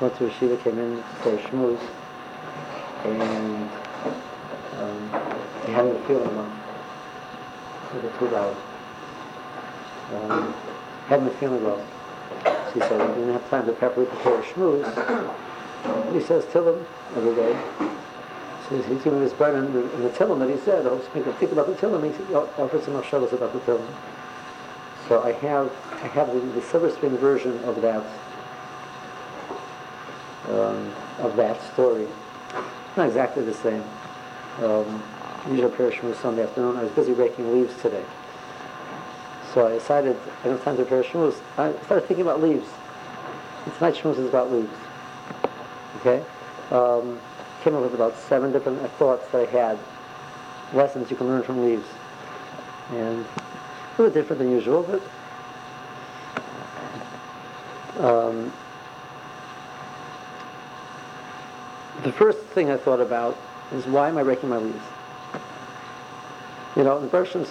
To Yeshiva, came in for a schmooze, and um, he hadn't a feeling well for the two hours. Um, hadn't been feeling well. So he said, we didn't have time to properly prepare a. And he says Tillim every day. So he's giving his burden in the, Tillim that he said, oh, make him think about the Tillim. He offers some machshavas about the Tillim. So I have I have the, the silver spring version of that um, of that story. Not exactly the same. Um, usual prayer was Sunday afternoon. I was busy raking leaves today. So I decided, I don't have time to prepare shmuz. I started thinking about leaves. Tonight's shmuz is about leaves. Okay? Um, came up with about seven different thoughts that I had, lessons you can learn from leaves. And a little different than usual, but um, the first thing I thought about is why am I raking my leaves? You know, in the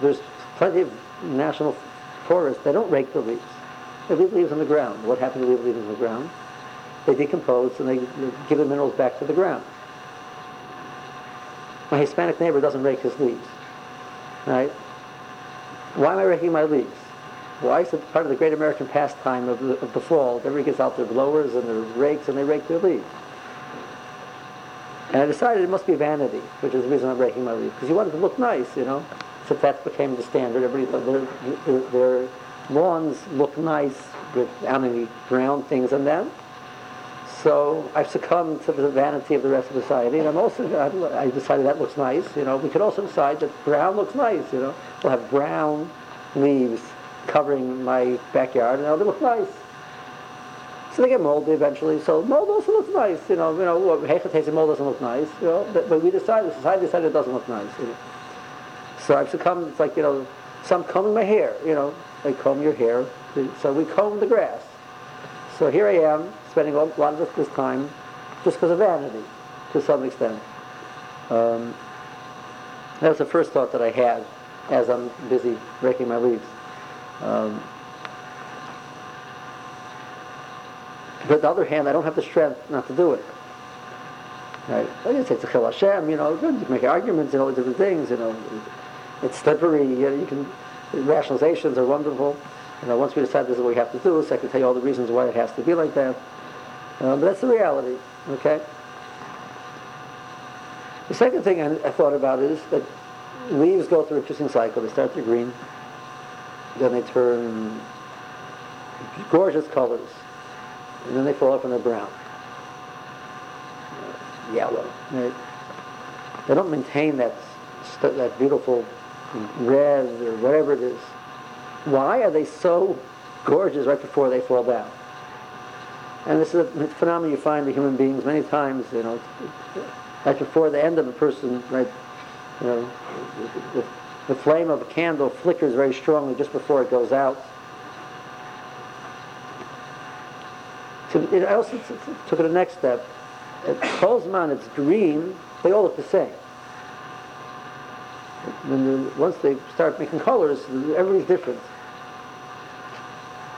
there's plenty of national forests, they don't rake the leaves. They leave leaves on the ground. What happens to leave leaves on the ground? They decompose and they give the minerals back to the ground. My Hispanic neighbor doesn't rake his leaves. Right? Why am I raking my leaves? Why is it part of the great American pastime of the, of the fall? Everybody gets out their blowers and their rakes and they rake their leaves. And I decided it must be vanity, which is the reason I'm raking my leaves. Because you want it to look nice, you know. So that became the standard. Everybody thought their, their, their lawns look nice with how many brown things on them. So I've succumbed to the vanity of the rest of society, and I'm also I decided that looks nice. You know, we could also decide that brown looks nice. You know, we'll have brown leaves covering my backyard, and they look nice. So they get moldy eventually. So mold also looks nice. You know, you know, hechatase mold doesn't look nice. You know, but, but we decided, society decided it doesn't look nice. You know. So I've succumbed. It's like you know, so I'm combing my hair. You know, they comb your hair. So we comb the grass. So here I am, spending a lot of this time just because of vanity, to some extent. Um, that was the first thought that I had as I'm busy raking my leaves. Um, but on the other hand, I don't have the strength not to do it. Right? I can say it's a chil Hashem, you know, you can make arguments and all these different things, you know. It's slippery, you, know, you can, rationalizations are wonderful. You know, once we decide this is what we have to do, so I can tell you all the reasons why it has to be like that. Uh, but that's the reality, okay? The second thing I, I, thought about is that leaves go through a interesting cycle. They start to green, then they turn gorgeous colors, and then they fall off and they're brown, uh, yellow. They don't maintain that that beautiful red or whatever it is. Why are they so gorgeous right before they fall down? And this is a phenomenon you find in human beings many times, you know, right before the end of a person, right, you know, the, the flame of a candle flickers very strongly just before it goes out. So it also took it a next step. At Kolzman, it's green, they all look the same when once they start making colors, everybody's different.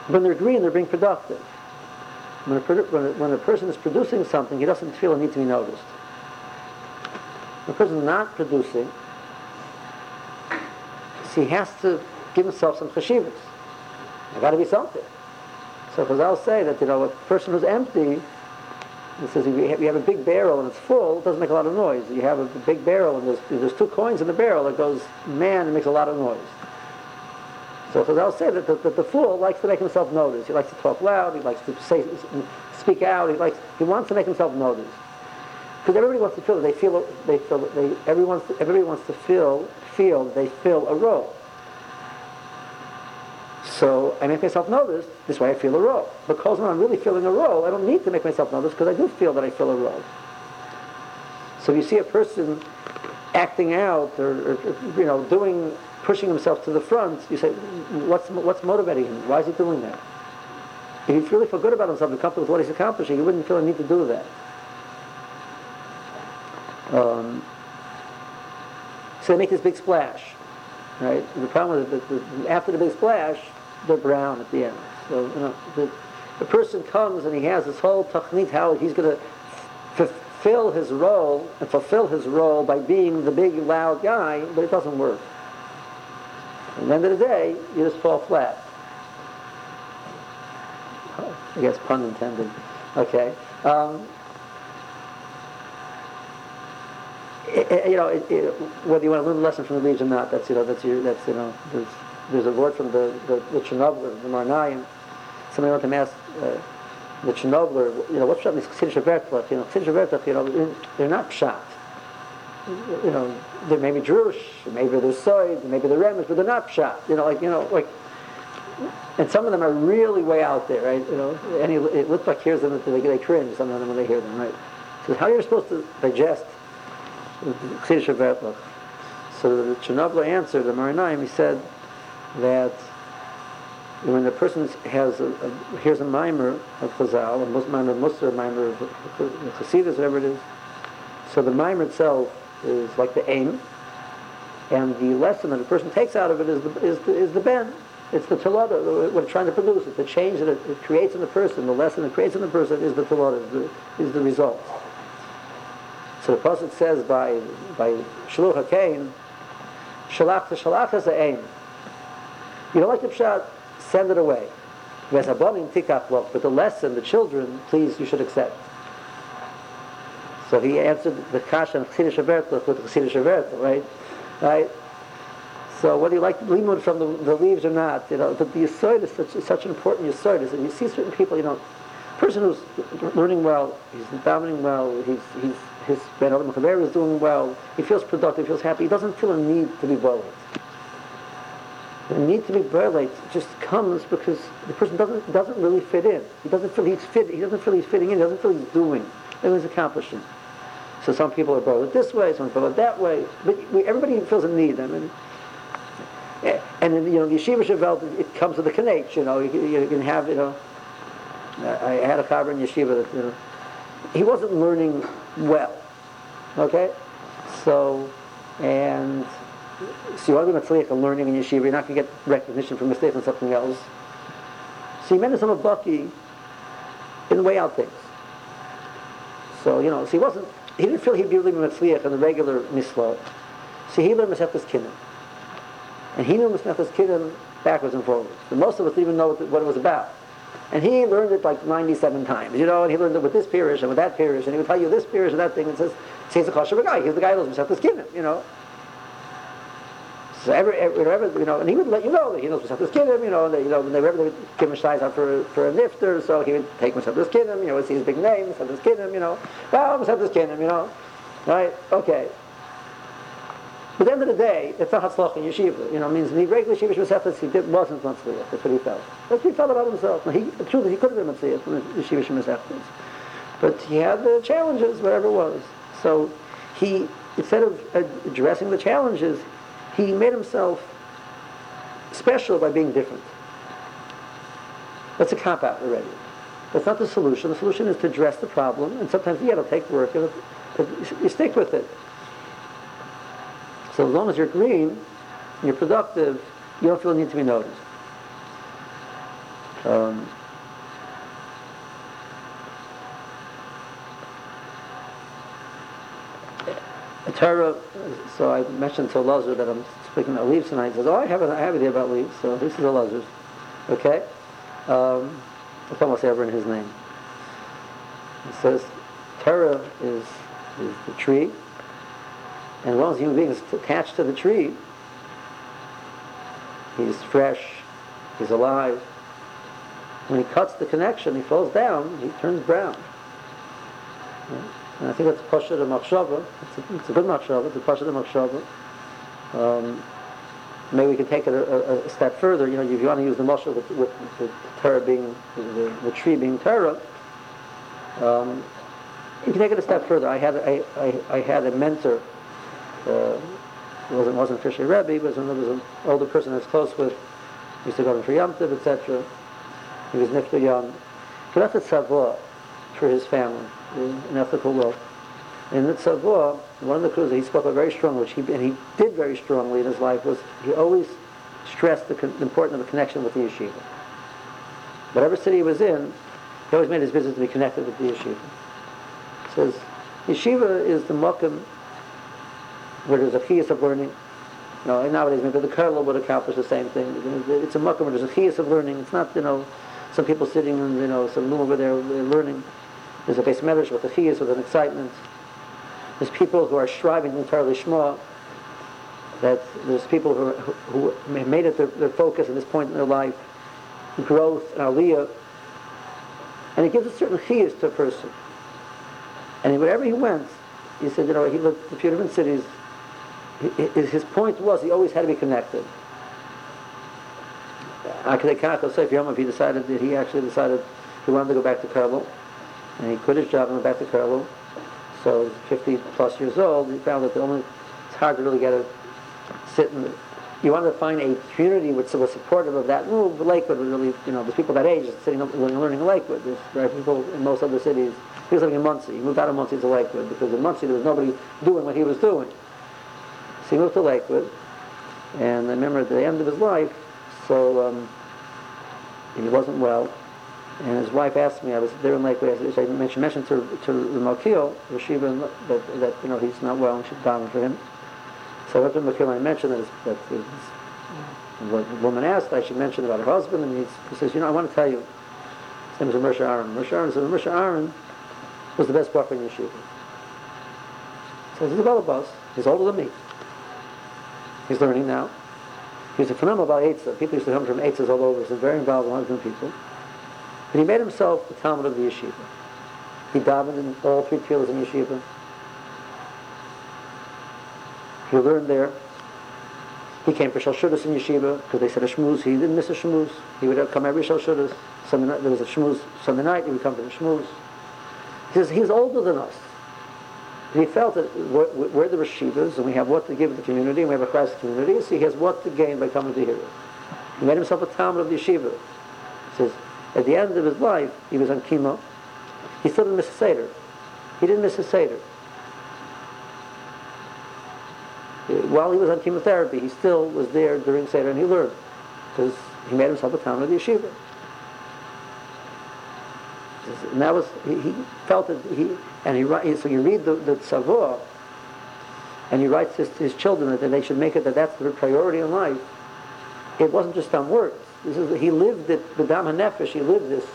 When they're green, they're being productive. When a, when, a, when a person is producing something, he doesn't feel a need to be noticed. When a person is not producing, he has to give himself some chashivas. There got to be something. So Chazal say that you know a person who's empty it says you have a big barrel and it's full, it doesn't make a lot of noise. You have a big barrel and there's, there's two coins in the barrel, it goes man and makes a lot of noise. So Chazal say that the, that the fool likes to make himself noticed. He likes to talk loud. He likes to say, speak out. He likes, he wants to make himself noticed. Because everybody wants to feel. They feel. They feel. They. Everyone. Everybody wants to feel. Feel. They fill a role. So I make myself noticed. This way I feel a role. Because when I'm really feeling a role, I don't need to make myself notice because I do feel that I feel a role. So if you see a person acting out or, or, you know doing pushing himself to the front, you say, what's what's motivating him? Why is he doing that? If he really feel good about himself and comfortable with what he's accomplishing, he wouldn't feel a need to do that. Um, so they make this big splash. right? The problem is that the, after the big splash, they're brown at the end. So, you know, the, the person comes and he has this whole technique how he's going to fulfill his role and fulfill his role by being the big, loud guy, but it doesn't work. At the end of the day, you just fall flat. I guess pun intended. Okay. Um, it, it, you know, it, whether you want to learn a lesson from the leaves or not, that's you know, that's your, that's you know, there's, there's a word from the the, the Chernobyl, the Meor Einayim. Somebody wanted to ask uh, the Chernobyl, you know, what's means chsiddush vertlach? You know, vertlach, you know, they're not pshat. You know, they may be maybe they're Soid, maybe they're but they're not. You know, like you know, like and some of them are really way out there, right? You know, any like hears them, they, they cringe. Some of them when they hear them, right? So how you're supposed to digest Chiddush of So the Chernobyl answered the Meor Einayim. He said that when the person has a, a, hears a mimer of Chazal, a mus, mimer of Musar, a mimer of Chassidus, whatever it is, so the mimer itself is like the aim, and the lesson that a person takes out of it is the, is the, is the ben. It's the talada, what it's trying to produce. It's the change that it, it, creates in the person. The lesson it creates in the person is the talada, is the, is the result. So the pasuk says by by Shiluach HaKen, Shalach to Shalach is the aim. You don't like the pshat, send it away. But the lesson, the children, please, you should accept. So he answered the kasha of Avertlich with Chiddush Avertlich, right? Right? So whether you like limud from the, the, leaves or not, you know, the yisoid is such, such an important yisoid. And you see certain people, you know, person who's learning well, he's dominating well, he's, he's his Ben Adam is doing well, he feels productive, he feels happy, he doesn't feel a need to be violent. The need to be violent just comes because the person doesn't doesn't really fit in. He doesn't feel he's fit. He doesn't feel he's fitting in. He doesn't feel he's doing. He's accomplishing. So some people are violent this way, some people are that way. But we, everybody feels a need. I mean, and then, you know, the yeshiva shavel, it comes with the kanech. You know, you, you, can have, you know. I had a chaver in yeshiva that you know, he wasn't learning well. Okay? So, and so you want to be matzliach in learning in yeshiva, you're not going to get recognition for mistakes on something else. So met some of Bucky in the way out things. So, you know, so he wasn't, he didn't feel he'd be really matzliach in the regular mislo. So he learned Masechtas Kinnim. And he knew Masechtas Kinnim backwards and forwards. And most of us didn't even know what it was about. And he learned it like 97 times, you know, and he learned it with this pirish and with that pirish, and he would tell you this pirish and that thing, and says, he's a kosher guy, he's the guy who knows himself him, you know. So every, every, you know, and he would let you know that he knows skin him, you know, and that, you know, whenever they would give him size out for, for a nifter, so he would take skin him, you know, see his big name, skin him, you know, well, skin him, you know, right, okay. But at the end of the day, it's not Hatzlach in yeshiva. You know, it means the regular yeshiva Shemesechtas, he did, wasn't Matzliach. That's what he felt. That's what he felt about himself. Now, he, truly, he could have been Matzliach from the yeshiva Shemesechtas. But he had the challenges, whatever it was. So he, instead of addressing the challenges, he made himself special by being different. That's a cop out already. That's not the solution. The solution is to address the problem, and sometimes, yeah, it'll take work, but you stick with it. So as long as you're green, you're productive, you don't feel the need to be noticed. Um, Torah, so I mentioned to Lazar that I'm speaking about leaves tonight. He says, oh, I have, an, I have an idea about leaves, so this is a Lazar's. Okay? Um, it's almost ever in his name. It says, Torah is, is the tree, and as long as human being attached to the tree, he's fresh, he's alive. When he cuts the connection, he falls down, he turns brown. And I think that's Pasha the Machshava. It's a, it's a good Machshava, it's a Pasha the Machshava. Um, maybe we can take it a, a, a, step further. You know, if you want to use the Mashal with, with the Torah being, the, the, tree being Torah, um, you can take it a step further. I had, I, I, I had a mentor uh, it wasn't, wasn't officially Rebbe, but it was an older person I was close with. He used to go to etc. He was Nifta young. He left a tzavah for his family, an ethical will. in the Tzavor, one of the crews he spoke very strongly, which he, and he did very strongly in his life, was he always stressed the, the importance of a connection with the yeshiva. Whatever city he was in, he always made his business to be connected with the yeshiva. He says, yeshiva is the mokum where there's a chiyas of learning. You know, nowadays maybe the kollel would accomplish the same thing. It's a mokum where there's a chiyas of learning. It's not, you know, some people sitting in, you know, some room over there learning. There's a base medrash with a chiyas, with an excitement. There's people who are striving entirely shma. That there's people who, who, who made it their, their, focus at this point in their life, growth and aliyah. And it gives a certain chiyas to a person. And wherever he went, he said, you know, he looked at a few different cities. His point was he always had to be connected. Akadei Kachel Seif Yom, he decided that he actually decided he wanted to go back to kollel. And he quit his job and went back to kollel. So 50 plus years old, he found that the only, it's hard to really get a sit in, you wanted to find a community which was supportive of that move. Lakewood was really, you know, there's people that age sitting up learning in Lakewood. There's, there are people in most other cities. He was living in Monsey. He moved out of Monsey to Lakewood because in Monsey there was nobody doing what he was doing. So he moved to Lakewood. And I remember at the end of his life, so um, he wasn't well. And his wife asked me, I was there in Lakewood, I mentioned, mentioned to, to the Malkiel, Rashiva, that, that, you know, he's not well and she's down for him. So I went to Malkiel and I mentioned that, that his, the woman asked, I should mention about her husband, and he, says, you know, I want to tell you, his name is Moshe Aaron. Moshe Aaron said, Moshe Aaron was the best bar in yeshiva. So he's a bus. He's older than me. He's learning now. He's a phenomenal about Eitzah. People used to come from Eitzahs all over. He's very involved with a lot of different people. But he made himself the Talmud of the yeshiva. He davened in all three fields in yeshiva. He learned there. He came for Shalshudas in yeshiva because they said a shmooze. He didn't miss a shmooze. He would come every Shalshudas. There was a shmooze Sunday night. He would come to the shmooze. He says he's older than us. And he felt that we're, the Rashivas and we have what to give the community and we have a Christ community, so he has what to gain by coming to here. He made himself a Talmud of the yeshiva. He says, at the end of his life, he was on chemo. He still didn't miss a Seder. He didn't miss a Seder. Uh, while he was on chemotherapy, he still was there during Seder and he learned. Because he made himself a Talmud of the yeshiva. And that was, he, felt that he, and he, so you read the, the and he writes his, his children that they should make it that that's their priority in life. It wasn't just on words. This is, he lived it, B'dam HaNefesh, he lived this,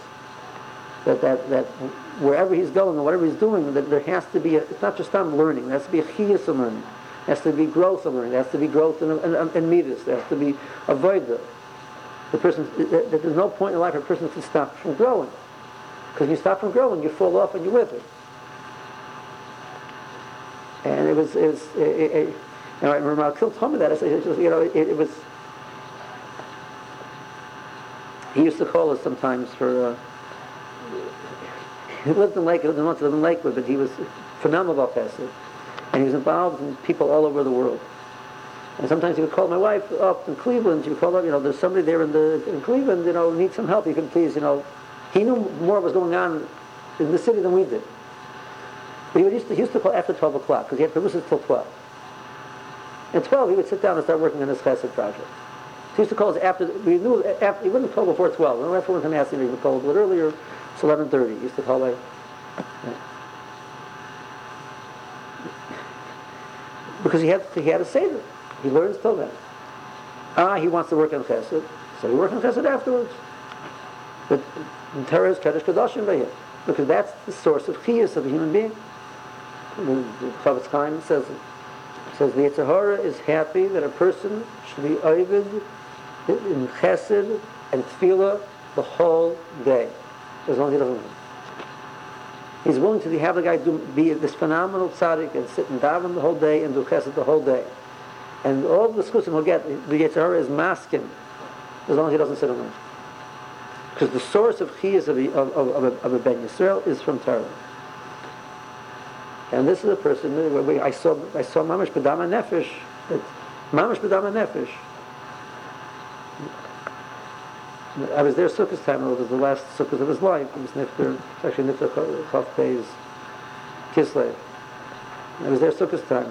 that, that, that wherever he's going or whatever he's doing, that there has to be, a, it's not just on learning, there has to be a chiyas of learning. There has to be growth in learning. There has to be growth in, in, in, midas. There has to be avoida. The person, that there's no point in life a person can stop from growing. Because you stop from growing, you fall off and you wither. And it was, it was, it, it, you know, I remember Malkiel told me that. I said, you know, it, it, was, he used to call us sometimes for, uh, he lived in Lakewood, he lived in Lakewood, but he was phenomenal Chesed. And he was involved in people all over the world. And sometimes he would call my wife up in Cleveland. She would call up, you know, there's somebody there in the in Cleveland, you know, needs some help. You can please, you know, he knew more was going on in the city than we did. But he used to, he used to call after 12 o'clock because he had permission till 12. At 12, he would sit down and start working on his chesed project. He used to call us after, we knew, after, he wouldn't call before 12. When one time asking, he would call a little earlier, it's 11.30. He used to call like, because he had, he had a seder. He learns till then. Ah, he wants to work on chesed, so he works on chesed afterwards. But Torah is Kedesh Kedoshim by him. Because that's the source of chiyas of a human being. The Chofetz Chaim says, says the Yetzer Hara is happy that a person should be oivid in chesed and tefillah the whole day, as long as he doesn't. He's willing to have the guy do, be this phenomenal tzaddik and sit and daven the whole day and do chesed the whole day. And all the skusim he'll get, the Yetzer Hara is masking, as long as he doesn't sit learn. Because the source of chiyas of, of, of, of, of a Ben Yisrael is from Torah. And this is a person, I saw, I saw Mamash B'dama Nefesh, Mamash B'dama Nefesh. I was there Sukkot time, it was the last Sukkot of his life. It was Nifter, actually Nifter Chav Pei's Kislev. I was there Sukkot time.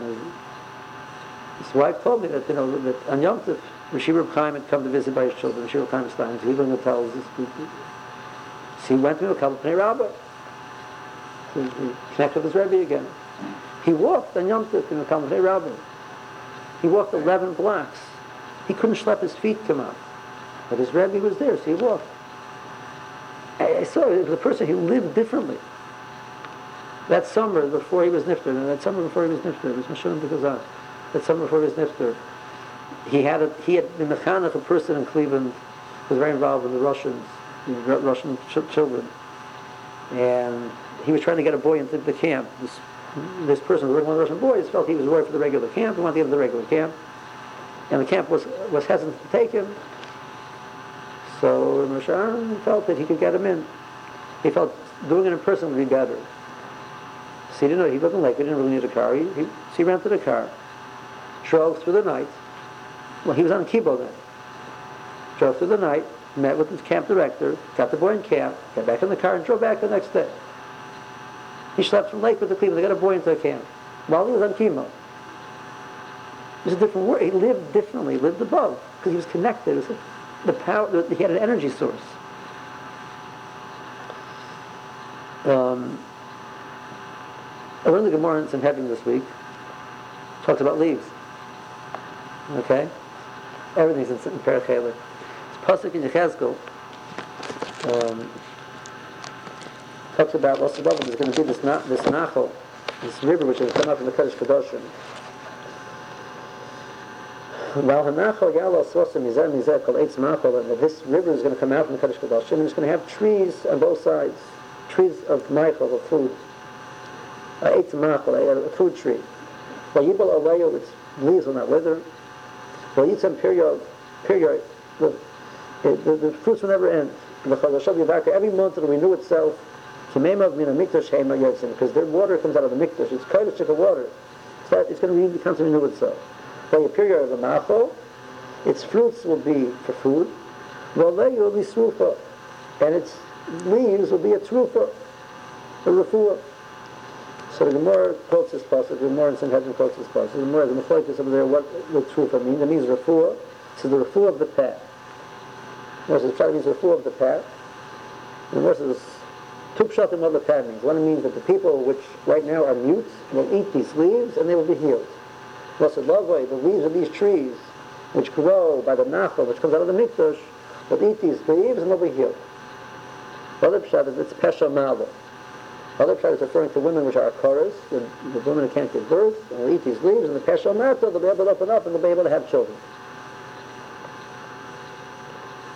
His wife told me that, you know, that on Yom Tov, Rashi Reb Chaim had come to visit by his children, Rashi Reb Chaim he going to tell us. So he went to a couple Pnei Rabbah. He connected with his Rebbe again. He walked on Yom Tov in the Kalm Pnei Rabbah. He walked 11 blocks. He couldn't schlep his feet come out. But his Rebbe was there, so he walked. I, I saw it was a person who lived differently. That summer before he was nifter, and that summer before he was nifter, it was Mashon Bekazan. That summer before he was nifter, he had a, he had been mechanech a person in Cleveland who was very involved with the Russians, the Russian ch- children, and he was trying to get a boy into the camp. This this person was working with the Russian boys felt he was worth for the regular camp. He wanted to get into the regular camp, and the camp was was hesitant to take him. So Moshe felt that he could get him in. He felt doing it in person would be better. So he didn't know, he in Lakewood, he didn't really need a car. He, he, so he rented a car, drove through the night. Well, he was on Kibo then. Drove through the night, met with the camp director, got the boy in camp, got back in the car and drove back the next day. He slept from Lakewood to Cleveland. They got a boy into the camp while he was on chemo. It was a different world. He lived differently, lived above, because he was connected. The power, he had an energy source. Um, I learned the Gemara in Sanhedrin this week. Talks about leaves. Okay? Everything's in, in Perek Chelek. It's Pasuk in Yechezkel. Um, talks about the There's going to be this, na- this Nachal, this river which has come up from the Kaddish Kadoshim. This river is going to come out from the Kaddish Kadoshim, and it's going to have trees on both sides, trees of Michael, of food. Uh, Eitz Machal, a food tree. While Yibal Aleyo, its leaves will not wither. Yitzam Period, period, the, the, the fruits will never end. Every month it'll renew itself. Because their water comes out of the mikdash. It's Kaddish water. So it's going to be constantly renew itself by a period of the machol, its fruits will be for food, Volei will be srufa, and its leaves will be a trufa, a refuah. So the Gemara quotes this passage, the Gemara in Sanhedrin quotes this passage. The Gemara, the Mephoitis over there, what the trufa means. It means refuah. So the refuah of the path. The Gemara means refuah of the path. The Gemara says, two pshatim of the path means. One means that the people which right now are mute will eat these leaves and they will be healed. Vasalavai, the leaves of these trees, which grow by the nachal, which comes out of the mikdash, will eat these leaves and they'll be healed. Other pshat is it's pesha malo. Other pshat is referring to women which are akaras, the, the women who can't give birth, and will eat these leaves, and the pesha mato, they'll be able to open up and they'll be able to have children.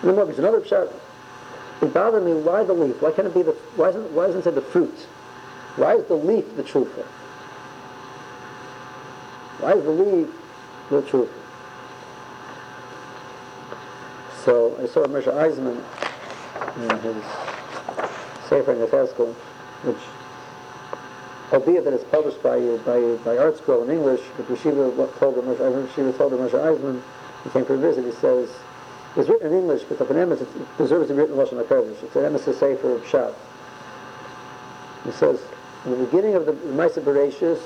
And then there's another pshat. It bothered me, why the leaf? Why can't it be the, why isn't, why isn't it the fruit? Why is the leaf the trufa? I believe the truth. So I saw Moshe Eisemann in his Sefer Nefeskel, which, albeit that it's published by by by ArtScroll in English, but Yeshiva told him, Yeshiva told Moshe Eisemann, he came for a visit, he says, it's written in English, but the emes it deserves to be written in Lashon HaKodesh. It's an emes Sefer of Pshat. He says, in the beginning of the Maisa Bereshis,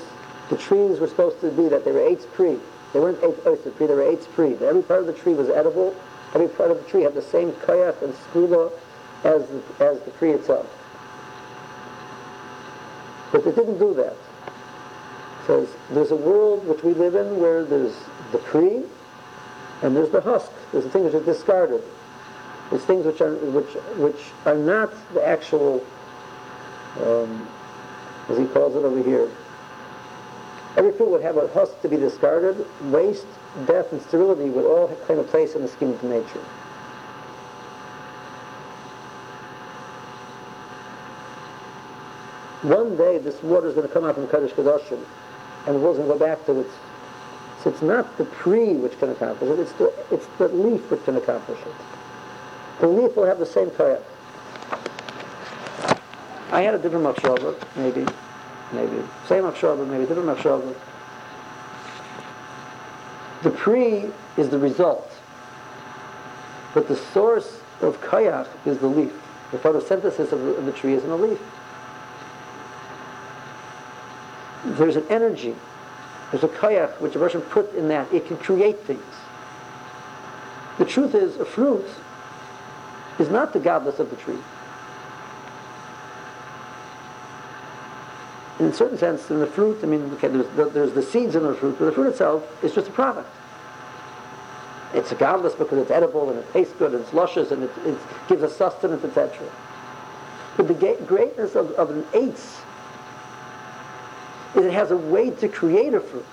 the trees were supposed to be that they were eight pre. They weren't eight oyster pre, they were eight pre. Every part of the tree was edible. Every part of the tree had the same koyach and skula as the, as the tree itself. But they didn't do that. Because there's a world which we live in where there's the pre and there's the husk. There's the things which are discarded. There's things which are which which are not the actual um, as he calls it over here, Every fruit would have a husk to be discarded. Waste, death, and sterility would all claim a place in the scheme of nature. One day this water is going to come out from Kaddish Kadoshim, and the world's going to go back to its... So it's not the tree which can accomplish it, it's the, it's the leaf which can accomplish it. The leaf will have the same kayak. I had a different machshava, maybe maybe same machshava, maybe different machshava. The pre is the result, but the source of kayak is the leaf. The photosynthesis of the, of the tree is in the leaf. There's an energy There's a koyach which a person put in that. It can create things. The truth is, a fruit is not the godless of the tree. In a certain sense, in the fruit, I mean, okay, there's, the, there's the seeds in the fruit, but the fruit itself is just a product. It's godless because it's edible and it tastes good and it's luscious and it, it gives us sustenance, etc. But the greatness of, of an eitz is it has a way to create a fruit.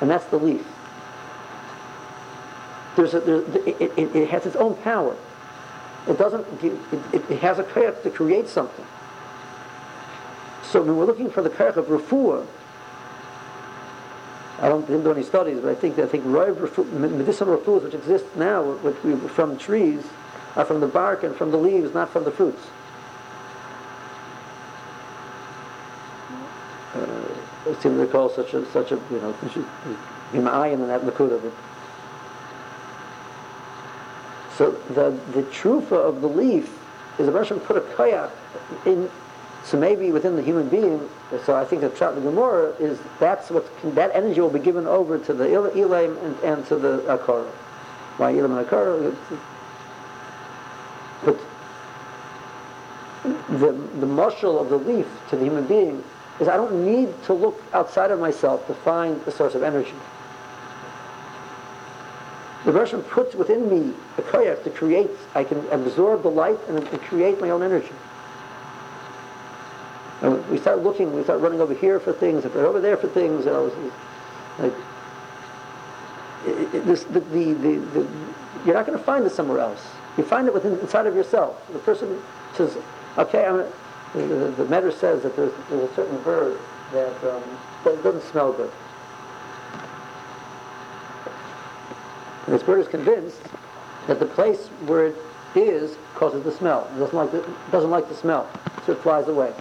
And that's the leaf. There's a, there's, it, it, it, has its own power. It doesn't, it, it has a koyach to create something. So when we're looking for the koyach of refuah, I don't didn't do any studies, but I think I think medicinal refuahs which exist now, which we from trees, are from the bark and from the leaves, not from the fruits. Uh, I seem to recall such a such a you know iron in that nakuda. So the the trufa of the leaf is a person put a koyach in so maybe within the human being, so I think the Pshat the Gemara is that's what that energy will be given over to the Elam and, and to the Akara. Why Elam and Akara? But the the marshal of the leaf to the human being is I don't need to look outside of myself to find a source of energy. The Russian puts within me a koyach to create, I can absorb the light and, and create my own energy. And we start looking, we start running over here for things, and over there for things. You know, like, it, this, the, the, the, you're not going to find it somewhere else. You find it within inside of yourself. The person says, "Okay, I'm." The, the, the says that there's, there's, a certain bird that um, doesn't smell good. And this bird is convinced that the place where it is causes the smell. It doesn't like the, doesn't like the smell, so it flies away.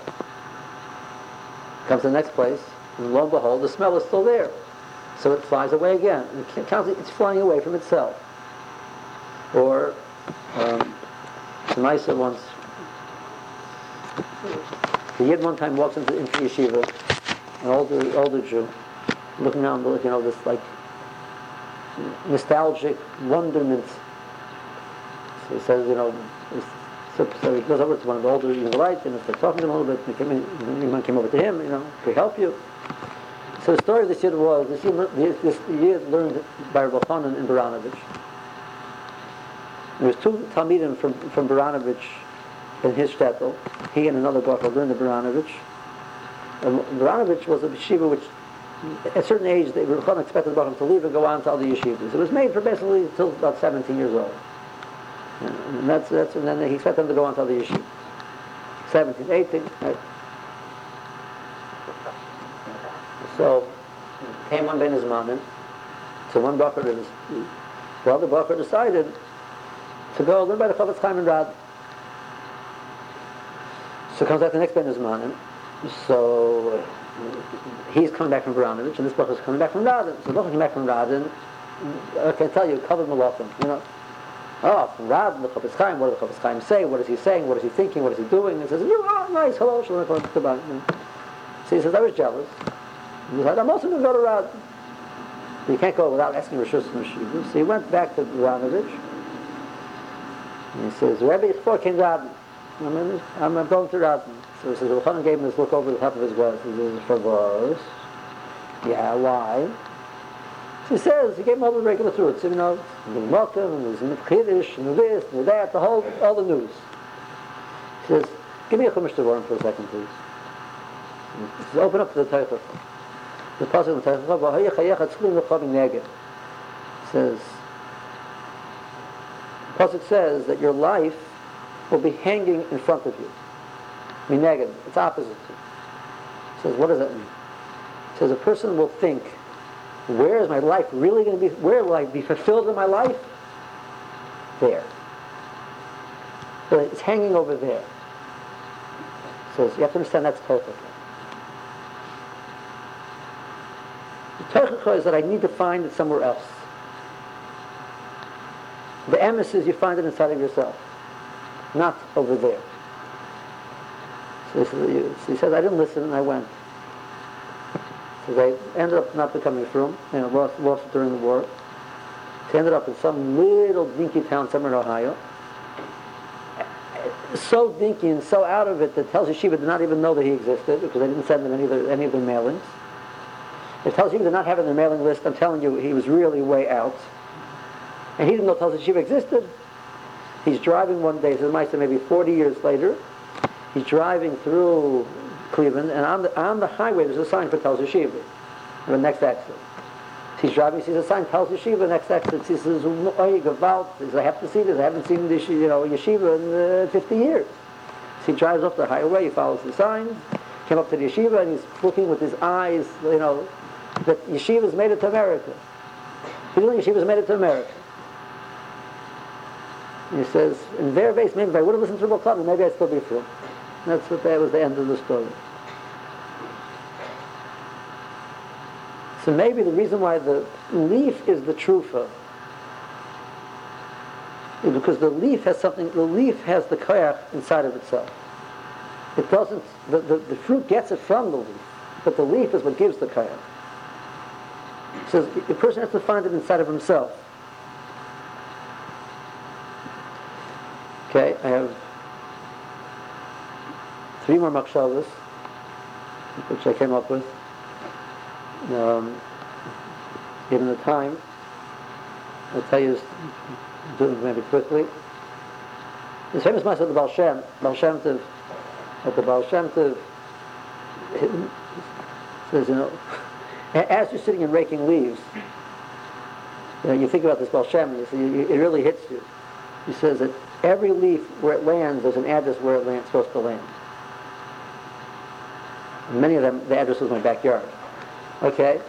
Comes to the next place, and lo and behold, the smell is still there. So it flies away again. It's flying away from itself. Or, um, nicer once, the Yid one time walks into, into yeshiva, an older, older Jew, looking around, you know, this like nostalgic wonderment. So he says, you know, so, so he goes over to one of the older Israelites and starts talking to him a little bit. And in, man came over to him, you know, to help you. So the story of this year was this year, this year learned by Rabbi in Baranovich. There was two Talmidim from, from Baranovich in his shtetl. He and another Baruch learned the Baranovich. And Baranovich was a yeshiva which, at a certain age, they were expected Baruch to leave and go on to other yeshivas. It was made for basically until about 17 years old. And that's, that's, and then he expected them to go on to other yeshivas. 17, 18, right? So, came one Ben Izmanin, so one Bacher, the other Bacher decided to go learn by the Chofetz Chaim and Rad. So comes out the next Ben Izmanin, so uh, he's coming back from Baranovich, and this Bacher coming back from Radin. So Bacher came back from Radin, I can tell you, covered Malachim, you know. Oh, from the Chofetz Chaim, what does the Chofetz Chaim say? What is he saying? What is he thinking? What is he doing? And he says, you are nice, hello, shalom, So he says, I was jealous. he said, I'm also going to go to. You can't go without asking Rishus and Rishivas. So he went back to Baranovich. And he says, Rabbi Yitzchak came Rab. I'm, I'm going to Rab. So he says, Rabbi gave him this look over the top of his glass. He says, was. Yeah, why? He says, he gave him all the regular truths, you know, the Mokum, and there's Chiddush, and this, and that, the whole, all the news. He says, give me a Chumash Devarim for a second, please. He says, open up the Teichah. The Pasuk in the Teichah, V'hoyech hayecha tzchlim v'chavim neged. says, the Pasuk says that your life will be hanging in front of you. Mineged, it's opposite. He says, what does that mean? He says, a person will think where is my life really going to be? Where will I be fulfilled in my life? There. So it's hanging over there. So you have to understand that's Tochach. The Tochach is that I need to find it somewhere else. The emes is you find it inside of yourself, not over there. So he says, I didn't listen and I went. They ended up not becoming from, you know, lost, lost it during the war. They ended up in some little dinky town somewhere in Ohio. So dinky and so out of it that Telz Yeshiva did not even know that he existed because they didn't send them any of their, any of their mailings. It Telz Yeshiva did not have in their mailing list. I'm telling you, he was really way out. And he didn't know Telz Yeshiva existed. He's driving one day, so might say maybe 40 years later. He's driving through Cleveland, and on the, on the highway there's a sign for Telz Yeshiva, the next exit. He's driving, sees a sign, Telz Yeshiva, next exit. He says, oh, Gavalt, he says, I have to see this, I haven't seen this, you know, Yeshiva in uh, 50 years. So he drives off the highway, he follows the signs, came up to the Yeshiva, and he's looking with his eyes, you know, that Yeshiva's made it to America. He didn't Yeshiva's made it to America. He says, in their base, maybe if I would have listened to Rabbi Klutman, maybe I'd still be free. That's what that was the end of the story. So maybe the reason why the leaf is the trufa is because the leaf has something, the leaf has the koyach inside of itself. It doesn't, the, the, the fruit gets it from the leaf, but the leaf is what gives the koyach. So the person has to find it inside of himself. Okay, I have three more makshavas, which I came up with. Um, given the time, I'll tell you, do it maybe quickly. This famous master of the Baal Shem, Baal Shem Tov, at the Baal Shem Tov, says, you know, as you're sitting and raking leaves, you know, you think about this Baal Shem, and you see, it really hits you. He says that every leaf where it lands, there's an address where it lands, supposed to land. Many of them, the address was my backyard. Okay?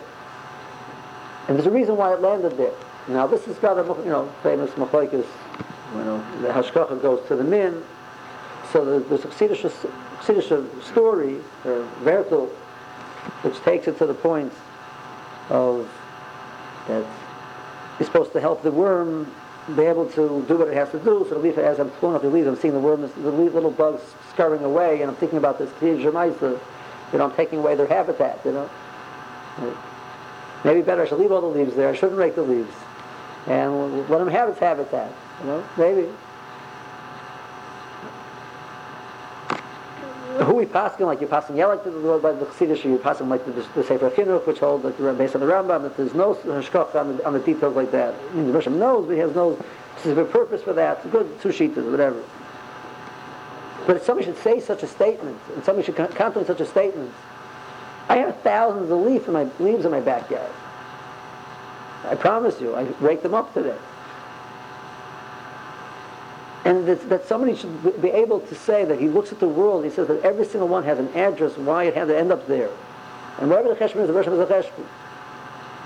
And there's a reason why it landed there. Now this is got a, you know, famous machlokes, you know, the hashkacha goes to the min. So there's a Chassidish story, or Vertel, which takes it to the point of that you're supposed to help the worm be able to do what it has to do. So the leaf, as I'm pulling up the leaves, I'm seeing the worm, the little bugs scurrying away, and I'm thinking about this Kiyah you know, I'm taking away their habitat, you know. Maybe better I should leave all the leaves there. I shouldn't rake the leaves. And let them have its habitat, you know, maybe. Who we passing like you're passing yeah, like the, by the Chassidish, you're passing like the, the Sefer Chinuch, which holds like based on the Rambam that there's no hashkach on the, on the details like that. I mean, the Rishon knows, but he has no specific purpose for that. It's good two sheets, whatever. But if somebody should say such a statement, and somebody should contemplate such a statement, I have thousands of leaves in my leaves in my backyard. I promise you, I rake them up today. And that, that, somebody should be able to say that he looks at the world, he says that every single one has an address why it had to end up there. And wherever the cheshbon is, the version is a cheshbon.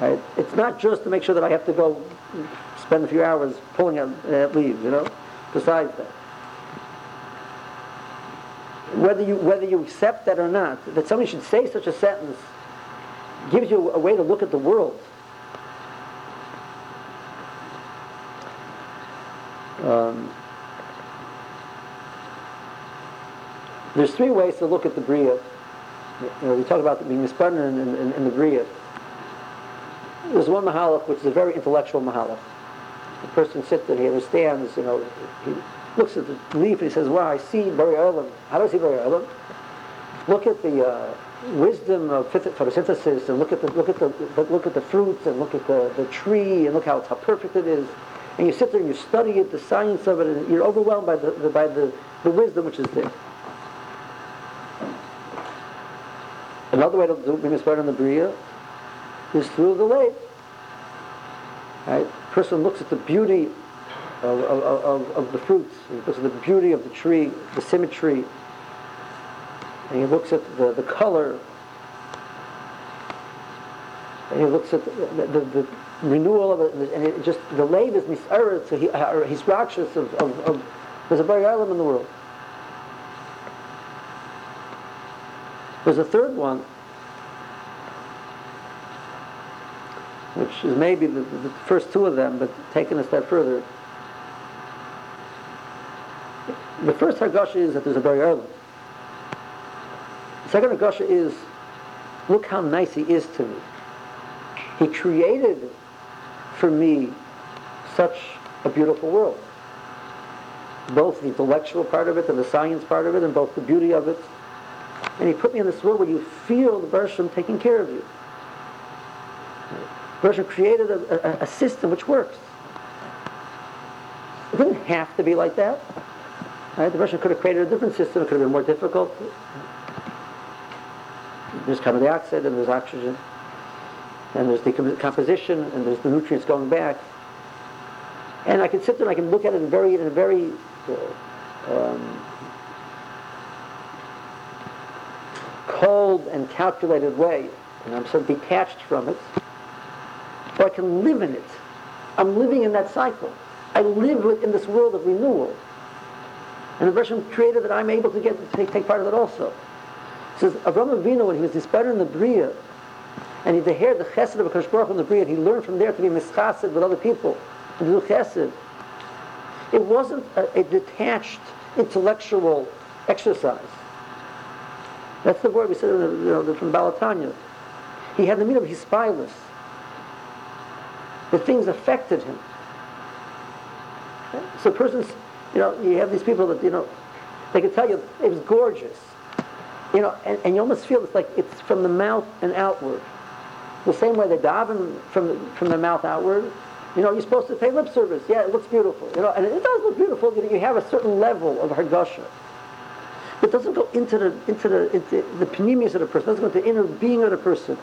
Right? It's not just to make sure that I have to go spend a few hours pulling out uh, leaves, you know, besides that whether you, whether you accept that or not, that somebody should say such a sentence gives you a way to look at the world. Um, there's three ways to look at the Bria. You know, we talk about being mispartner in, in, in, the Bria. There's one Mahalach which is a very intellectual Mahalach. The person sits there, he understands, you know, he, looks at the leaf and he says, "Wow, I see Bari Olam. How do I see Bari Olam? Look at the uh, wisdom of photosynthesis, and look at the look at the look at the fruits, and look at the, the tree, and look how how perfect it is. And you sit there and you study it, the science of it, and you're overwhelmed by the, the by the, the wisdom which is there. Another way to do bring us in the Bria is through the lake. Right? Person looks at the beauty of, of, of, the fruits, because of the beauty of the tree, the symmetry. And he looks at the, the color. And he looks at the, the, the renewal of it, and it just, the lave is so he, uh, he's rakshas of, of, of, there's a very Olam in the world. There's a third one, which is maybe the, the first two of them, but taken a step further. The first Hargasha is that there's a Bari Olam. The second Hargasha is look how nice he is to me. He created for me such a beautiful world. Both the intellectual part of it and the science part of it and both the beauty of it. And he put me in this world where you feel the Bershom taking care of you. Bershom created a, a, a system which works. It didn't have to be like that. Right? The Russian could have created a different system. It could have been more difficult. There's carbon dioxide and there's oxygen. And there's decomposition and there's the nutrients going back. And I can sit there and I can look at it in, very, in a very uh, um, cold and calculated way. And I'm sort of detached from it. Or I can live in it. I'm living in that cycle. I live in this world of renewal. And the version created that I'm able to get to take, take part of it also. It says Avram Avinu, when he was disparate in the Bria, and he heard the chesed of Akash Baruch in the Bria, he learned from there to be mischased with other people, and to do chesed. It wasn't a, a detached intellectual exercise. That's the word we said you know, from Baal HaTanya. He had the meaning of his spyless. The things affected him. So persons, you know, you have these people that, you know, they can tell you it was gorgeous. You know, and, and you almost feel it's like it's from the mouth and outward. The same way they daven from the, from the mouth outward. You know, you're supposed to pay lip service. Yeah, it looks beautiful. You know, and it does look beautiful. You, you have a certain level of hargasha. It doesn't go into the into the into the panemius of the person. It doesn't go into the inner being of the person.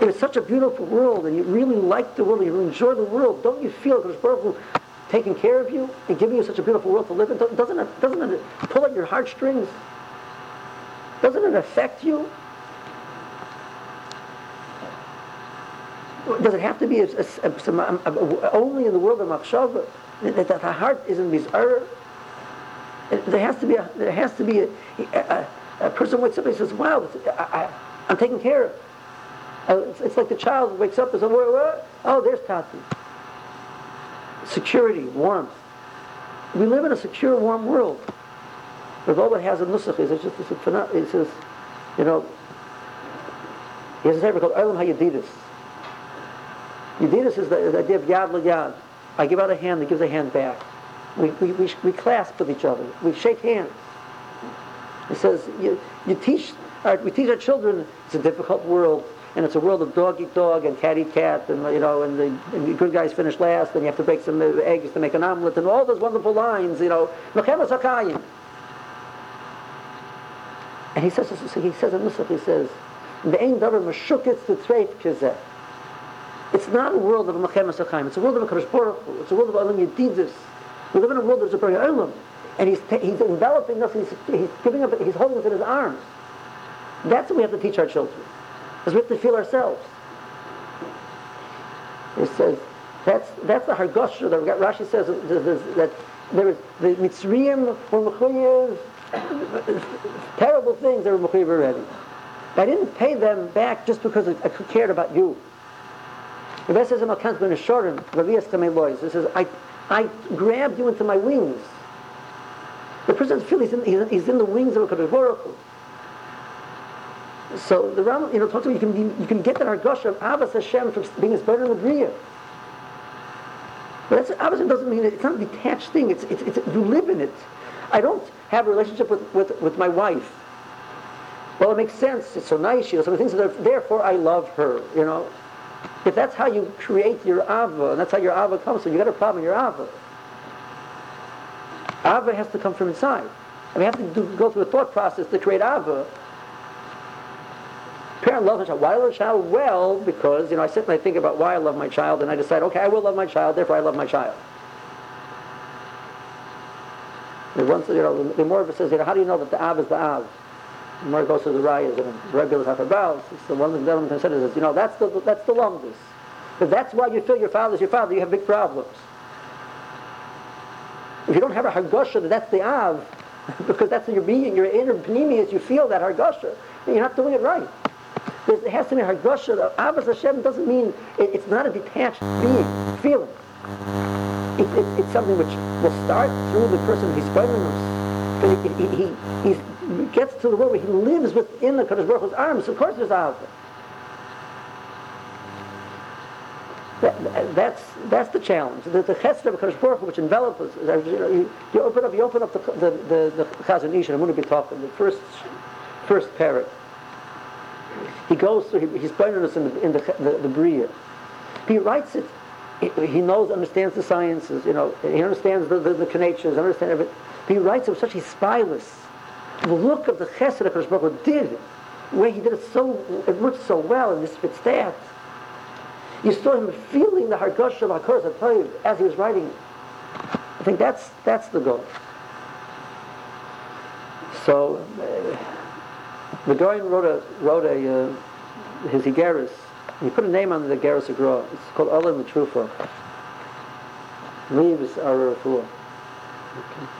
If it's such a beautiful world and you really like the world, you enjoy the world, don't you feel that Baruch taking care of you and giving you such a beautiful world to live in? Doesn't it, doesn't it pull at your heartstrings? Doesn't it affect you? Does it have to be a, a, a, only in the world of machshava that, that the heart is in bizarre? There has to be a there has to be a, person wakes up and says, "Wow, I, am taken care of." Uh, it's, it's, like the child wakes up and says? "Oh, there's Tati." Security, warmth. We live in a secure, warm world. But all that has a nusach it's just it says, you know, he has a paper called Olam HaYedidus. Yedidus is the, the idea of yad yad. I give out a hand, he gives a hand back. We, we, we, we clasp with each other. We shake hands. He says, you, you teach, our, we teach our children, it's a difficult world, and it's a world of dog eat dog and cat eat cat, and you know, and the, and the good guys finish last, and you have to break some uh, eggs to make an omelet, and all those wonderful lines, you know, and he says, he says in Nusach, he says. It's not a world of a Mechem It's a world of a Kadosh Baruch It's a world of Olam Yedidus. We live in a world that's a Bari Olam. And he's, he's enveloping us, he's, he's giving up, he's holding us in his arms. That's what we have to teach our children. Because we have to feel ourselves. It says, that's, that's the Hargosha that Rashi says that there is the Mitzrayim were Mechuyev, terrible things they were Mechuyev already. I didn't pay them back just because I cared about you. The Rebbe says in He says, I, I grabbed you into my wings. The person feels he's in, he's, he's in the wings of a Kadosh Baruch So the Ram, you know, talks about you can be, you can get that Hargosha of Abbas Hashem from being his better than the Bria. But that's, Abbas doesn't mean it, it's not a detached thing. It's, it's, it's, you live in it. I don't have a relationship with, with, with my wife. Well, it makes sense. It's so nice. She does some things. That therefore, I love her. You know, if that's how you create your ava, and that's how your ava comes, so you got a problem in your ava. Ava has to come from inside. And we have to do, go through a thought process to create ava. Parent loves a child. Why love a child? Well, because you know I sit and I think about why I love my child, and I decide, okay, I will love my child. Therefore, I love my child. The once you know, the more of it says, you know, how do you know that the av is the av? The more it goes to the rayas and regular hafabals, the one thing the considers is, you know, that's the, that's the. If that's why you feel your father's your father, you have big problems. If you don't have a hargosha that that's the av, because that's your being, your inner panemius, you feel that hargosha, you're not doing it right. There has to be hargosha. Avas Hashem doesn't mean, it, it's not a detached being, feeling. It, it, it's something which will start through the person he's spoiling us. He, he, he's gets to the world where he lives within the Kadosh Baruch Hu's arms, of course there's Ahava. That, that's that's the challenge. The, the chesed of Kadosh Baruch which envelops us. You, know, you, you, open up, you open up the the the, the Chazon Ish, and I'm going to be talking the first first parrot. He goes through. He, he's pointing us in the in the the, the Bria. He writes it. He, he, knows, understands the sciences. You know, he understands the the, the Kanachas, understands everything. He writes it with such a spilus. The look of the chesed Kadosh Baruch did, where he did it so, it worked so well, and this fits that. You saw him feeling the Hargosh of HaKoros HaToiv as he was writing it. I think that's, that's the goal. So, uh, the Dorian wrote a, wrote a, uh, his Igeris. He put a name on the Igeris Agra. It's called Olam Mitrufa. Leaves are Okay.